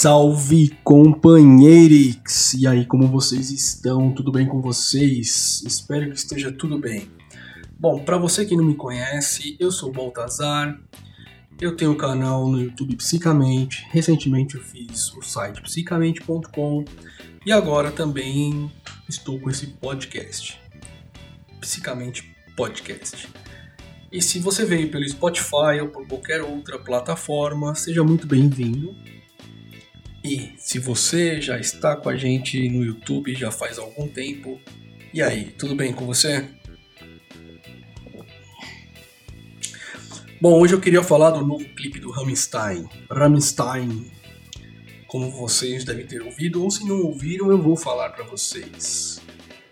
Salve companheiros! E aí, como vocês estão? Tudo bem com vocês? Espero que esteja tudo bem. Bom, para você que não me conhece, eu sou o Baltazar. Eu tenho um canal no YouTube Psicamente. Recentemente eu fiz o site psicamente.com e agora também estou com esse podcast. Psicamente Podcast. E se você veio pelo Spotify ou por qualquer outra plataforma, seja muito bem-vindo. E se você já está com a gente no YouTube já faz algum tempo, e aí, tudo bem com você? Bom, hoje eu queria falar do novo clipe do Rammstein. Rammstein, como vocês devem ter ouvido, ou se não ouviram, eu vou falar para vocês.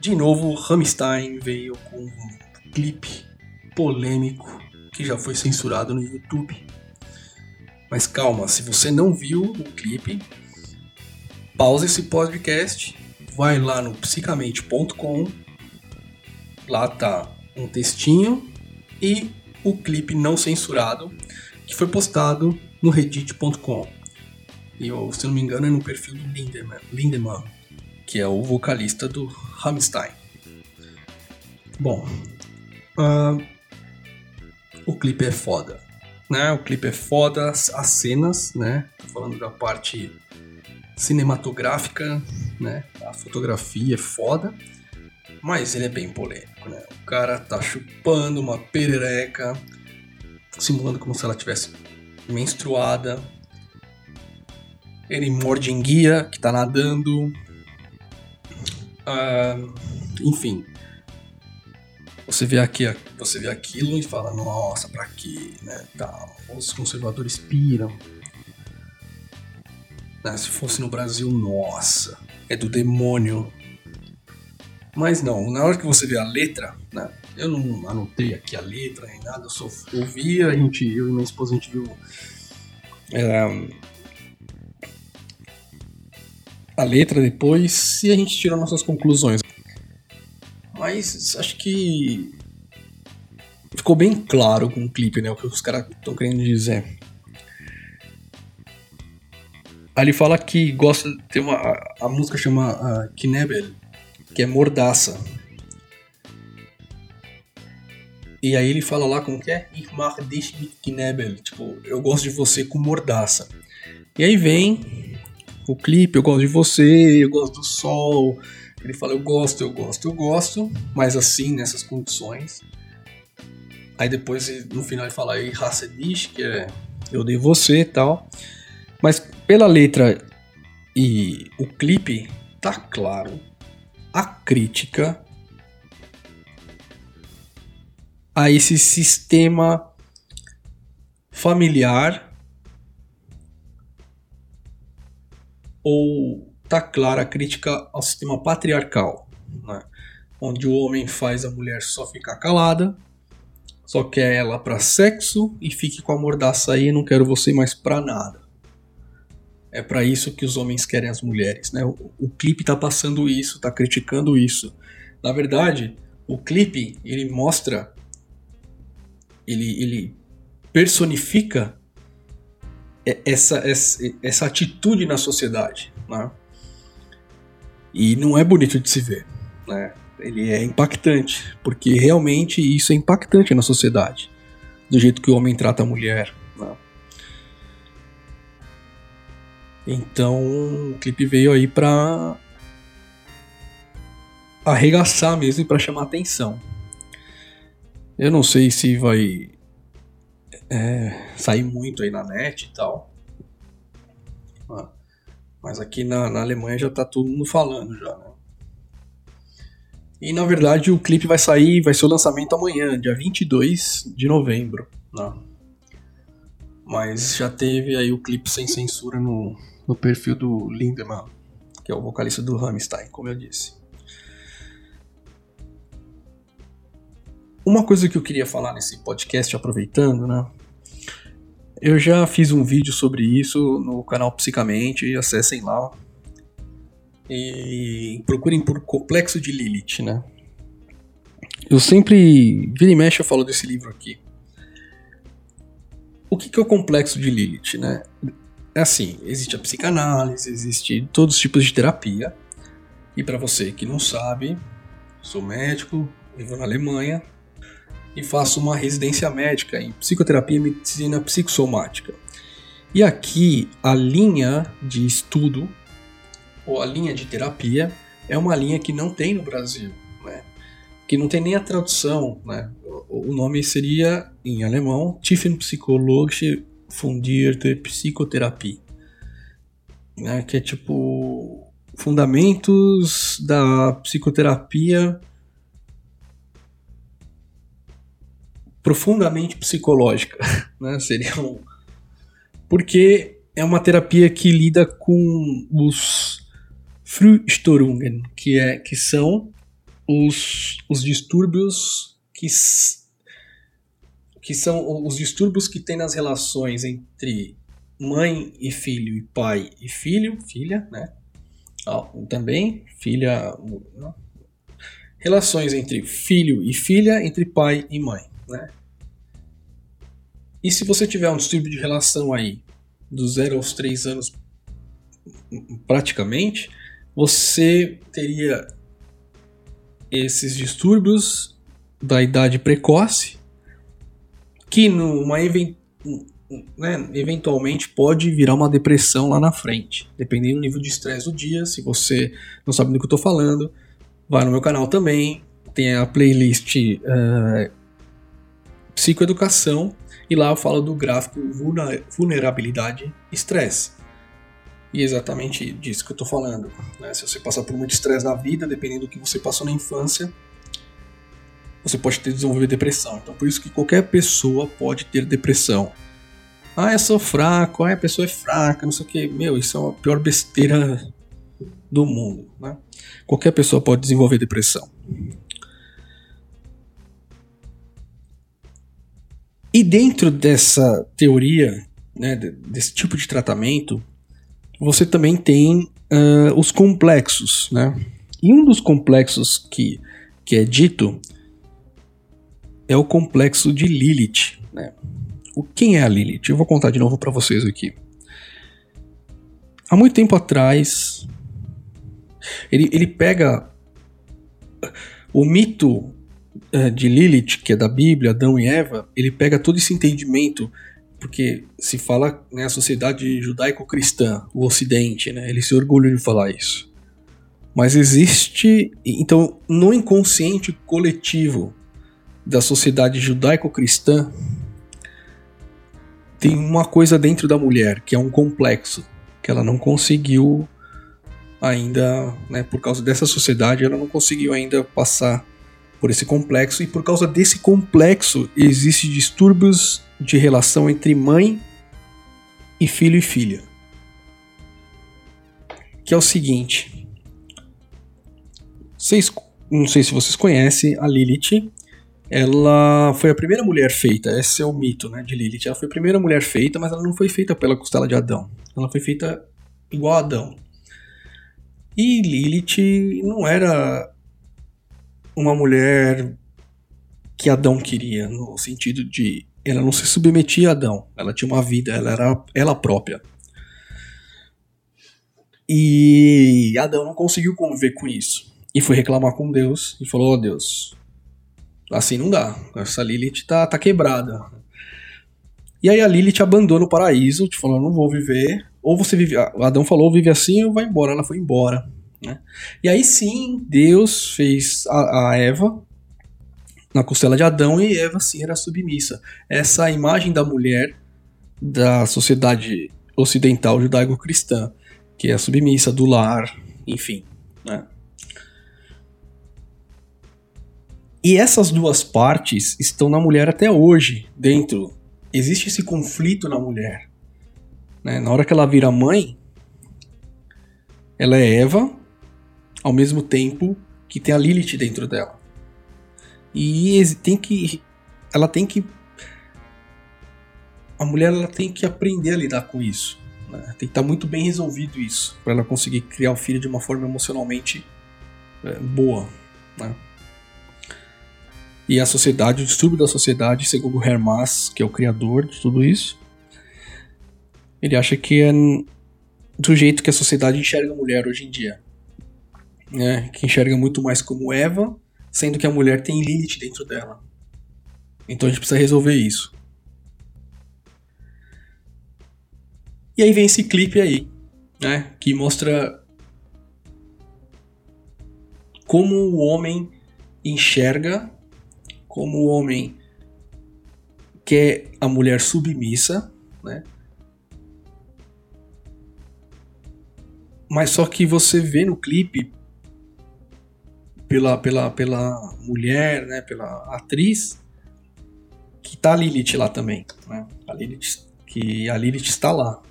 De novo, Rammstein veio com um clipe polêmico que já foi censurado no YouTube. Mas calma, se você não viu o clipe, pausa esse podcast, vai lá no psicamente.com, lá tá um textinho e o clipe não censurado que foi postado no reddit.com. E eu, se não me engano é no perfil do Lindemann, Lindemann que é o vocalista do Rammstein. Bom, uh, o clipe é foda né? O clipe é foda, as cenas, né? Tô falando da parte cinematográfica, né? A fotografia é foda, mas ele é bem polêmico, né? O cara tá chupando uma perereca, simulando como se ela tivesse menstruada. Ele morde em guia que tá nadando. Uh, enfim, você vê aqui, você vê aquilo e fala, nossa, pra quê, né, tal. Os conservadores piram. Né, se fosse no Brasil, nossa, é do demônio. Mas não, na hora que você vê a letra, né, eu não anotei aqui a letra nem nada, eu só ouvi, a gente, eu e minha esposa, a gente viu é, a letra depois e a gente tirou nossas conclusões. Mas acho que ficou bem claro com o clipe, né? O que os caras estão querendo dizer. Ele fala que gosta. Tem uma. A, música chama uh, Knebel, que é mordaça. E aí ele fala lá como que é? Ich mach dich mit Knebel. Tipo, eu gosto de você com mordaça. E aí vem o clipe, eu gosto de você, eu gosto do sol, ele fala, eu gosto, eu gosto, eu gosto, mas assim, nessas condições. Aí depois, no final, ele fala aí, Hassedish, que é eu dei você e tal. Mas pela letra e o clipe, tá claro a crítica a esse sistema familiar ou tá clara a crítica ao sistema patriarcal, né? onde o homem faz a mulher só ficar calada, só quer ela para sexo e fique com a mordaça aí, não quero você mais para nada. É para isso que os homens querem as mulheres, né? O, o clipe tá passando isso, tá criticando isso. Na verdade, o clipe ele mostra, ele, ele personifica essa, essa, essa atitude na sociedade, né? E não é bonito de se ver, né? Ele é impactante, porque realmente isso é impactante na sociedade, do jeito que o homem trata a mulher. Então o clipe veio aí pra arregaçar mesmo e pra chamar atenção. Eu não sei se vai é, sair muito aí na net e tal. Ah. Mas aqui na, na Alemanha já tá todo mundo falando já, né? E na verdade o clipe vai sair, vai ser o lançamento amanhã, dia 22 de novembro. Né? Mas já teve aí o clipe sem censura no, no perfil do Lindemann, que é o vocalista do Rammstein, como eu disse. Uma coisa que eu queria falar nesse podcast, aproveitando, né? Eu já fiz um vídeo sobre isso no canal Psicamente, acessem lá. e procurem por Complexo de Lilith, né? Eu sempre, vira e mexe, eu falo desse livro aqui. O que, que é o Complexo de Lilith, né? É assim, existe a psicanálise, existe todos os tipos de terapia. E para você que não sabe, sou médico, vivo na Alemanha e faço uma residência médica em psicoterapia e medicina psicossomática. E aqui a linha de estudo ou a linha de terapia é uma linha que não tem no Brasil, né? que não tem nem a tradução. Né? O nome seria, em alemão, Tiefenpsychologische Fundierte Psychotherapie, né? que é tipo fundamentos da psicoterapia profundamente psicológica, né? Seria um... porque é uma terapia que lida com os Frühstörungen, que, é, que são os, os distúrbios que, que são os distúrbios que tem nas relações entre mãe e filho e pai e filho, filha, né? também filha, relações entre filho e filha, entre pai e mãe, né? E se você tiver um distúrbio de relação aí dos 0 aos 3 anos praticamente, você teria esses distúrbios da idade precoce que numa né, eventualmente pode virar uma depressão lá na frente, dependendo do nível de estresse do dia. Se você não sabe do que eu estou falando, vai no meu canal também, tem a playlist uh, Psicoeducação e lá eu falo do gráfico vulnerabilidade estresse. E é exatamente disso que eu estou falando. Né? Se você passar por muito estresse na vida, dependendo do que você passou na infância, você pode ter desenvolvido depressão. Então, por isso que qualquer pessoa pode ter depressão. Ah, eu sou fraco, ah, a pessoa é fraca, não sei o que. Meu, isso é a pior besteira do mundo. Né? Qualquer pessoa pode desenvolver depressão. E dentro dessa teoria, né, desse tipo de tratamento, você também tem uh, os complexos, né? E um dos complexos que, que é dito é o complexo de Lilith, né? O, quem é a Lilith? Eu vou contar de novo para vocês aqui. Há muito tempo atrás, ele, ele pega o mito uh, de Lilith, que é da Bíblia, Adão e Eva, ele pega todo esse entendimento porque se fala né, a sociedade judaico-cristã, o Ocidente, né, ele se orgulha de falar isso. Mas existe, então, no inconsciente coletivo da sociedade judaico-cristã, tem uma coisa dentro da mulher que é um complexo, que ela não conseguiu ainda, né, por causa dessa sociedade, ela não conseguiu ainda passar por esse complexo e por causa desse complexo existem distúrbios de relação entre mãe e filho e filha. Que é o seguinte. Vocês, não sei se vocês conhecem a Lilith. Ela foi a primeira mulher feita, esse é o mito né, de Lilith. Ela foi a primeira mulher feita, mas ela não foi feita pela costela de Adão. Ela foi feita igual a Adão. E Lilith não era uma mulher que Adão queria, no sentido de ela não se submetia a Adão, ela tinha uma vida, ela era ela própria. E Adão não conseguiu conviver com isso. E foi reclamar com Deus e falou: Ó oh, Deus, assim não dá, essa Lilith tá, tá quebrada. E aí a Lilith abandona o paraíso, te falou: não vou viver. Ou você vive. Adão falou: vive assim ou vai embora. Ela foi embora. Né? E aí sim, Deus fez a, a Eva na costela de Adão e Eva sim era submissa. Essa imagem da mulher da sociedade ocidental judaico-cristã, que é a submissa do lar, enfim. Né? E essas duas partes estão na mulher até hoje, dentro. Existe esse conflito na mulher. Né? Na hora que ela vira mãe, ela é Eva, ao mesmo tempo que tem a Lilith dentro dela. E tem que. Ela tem que. A mulher ela tem que aprender a lidar com isso. Né? Tem que estar tá muito bem resolvido isso, para ela conseguir criar o filho de uma forma emocionalmente é, boa. Né? E a sociedade, o distúrbio da sociedade, segundo Hermas, que é o criador de tudo isso, ele acha que é do jeito que a sociedade enxerga a mulher hoje em dia. Né? Que enxerga muito mais como Eva, sendo que a mulher tem Lilith dentro dela. Então a gente precisa resolver isso. E aí vem esse clipe aí, né? Que mostra como o homem enxerga, como o homem quer a mulher submissa, né? Mas só que você vê no clipe pela, pela, pela mulher, né, pela atriz, que tá a Lilith lá também, né? A Lilith, que a Lilith está lá.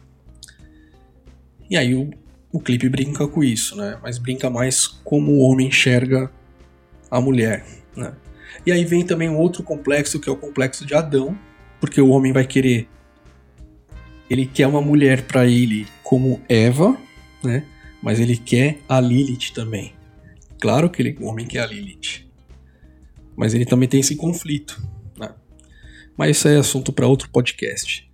E aí o, o clipe brinca com isso, né? Mas brinca mais como o homem enxerga a mulher, né? E aí vem também um outro complexo que é o complexo de Adão, porque o homem vai querer ele quer uma mulher para ele como Eva, né? Mas ele quer a Lilith também. Claro que ele, o homem quer a Lilith. Mas ele também tem esse conflito. Né? Mas isso é assunto para outro podcast.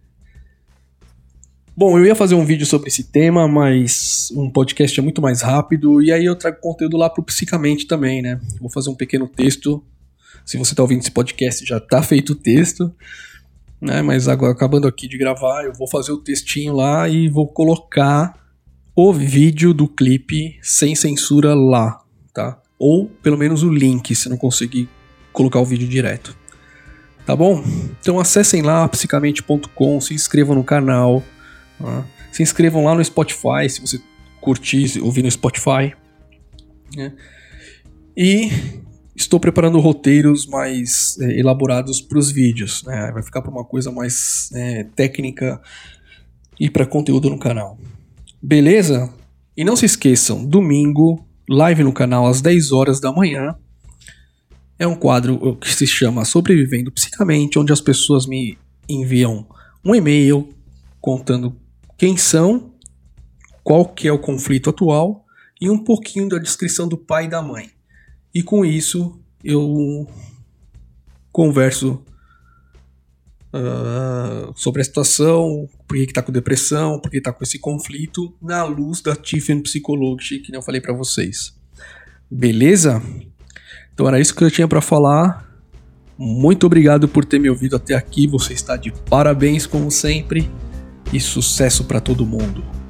Bom, eu ia fazer um vídeo sobre esse tema, mas um podcast é muito mais rápido e aí eu trago conteúdo lá pro Psicamente também, né? Vou fazer um pequeno texto. Se você está ouvindo esse podcast, já está feito o texto, né? Mas agora acabando aqui de gravar, eu vou fazer o textinho lá e vou colocar o vídeo do clipe sem censura lá, tá? Ou pelo menos o link, se não conseguir colocar o vídeo direto. Tá bom? Então acessem lá psicamente.com, se inscrevam no canal, tá? se inscrevam lá no Spotify, se você curtir ouvir no Spotify. Né? E estou preparando roteiros mais é, elaborados para os vídeos. Né? Vai ficar para uma coisa mais é, técnica e para conteúdo no canal. Beleza? E não se esqueçam, domingo, live no canal às 10 horas da manhã. É um quadro que se chama Sobrevivendo Psicamente, onde as pessoas me enviam um e-mail contando quem são, qual que é o conflito atual e um pouquinho da descrição do pai e da mãe. E com isso eu converso uh, sobre a situação, por que está com depressão, por que está com esse conflito, na luz da Tiffany Psychology, que eu falei para vocês. Beleza? Então era isso que eu tinha para falar. Muito obrigado por ter me ouvido até aqui. Você está de parabéns como sempre e sucesso para todo mundo.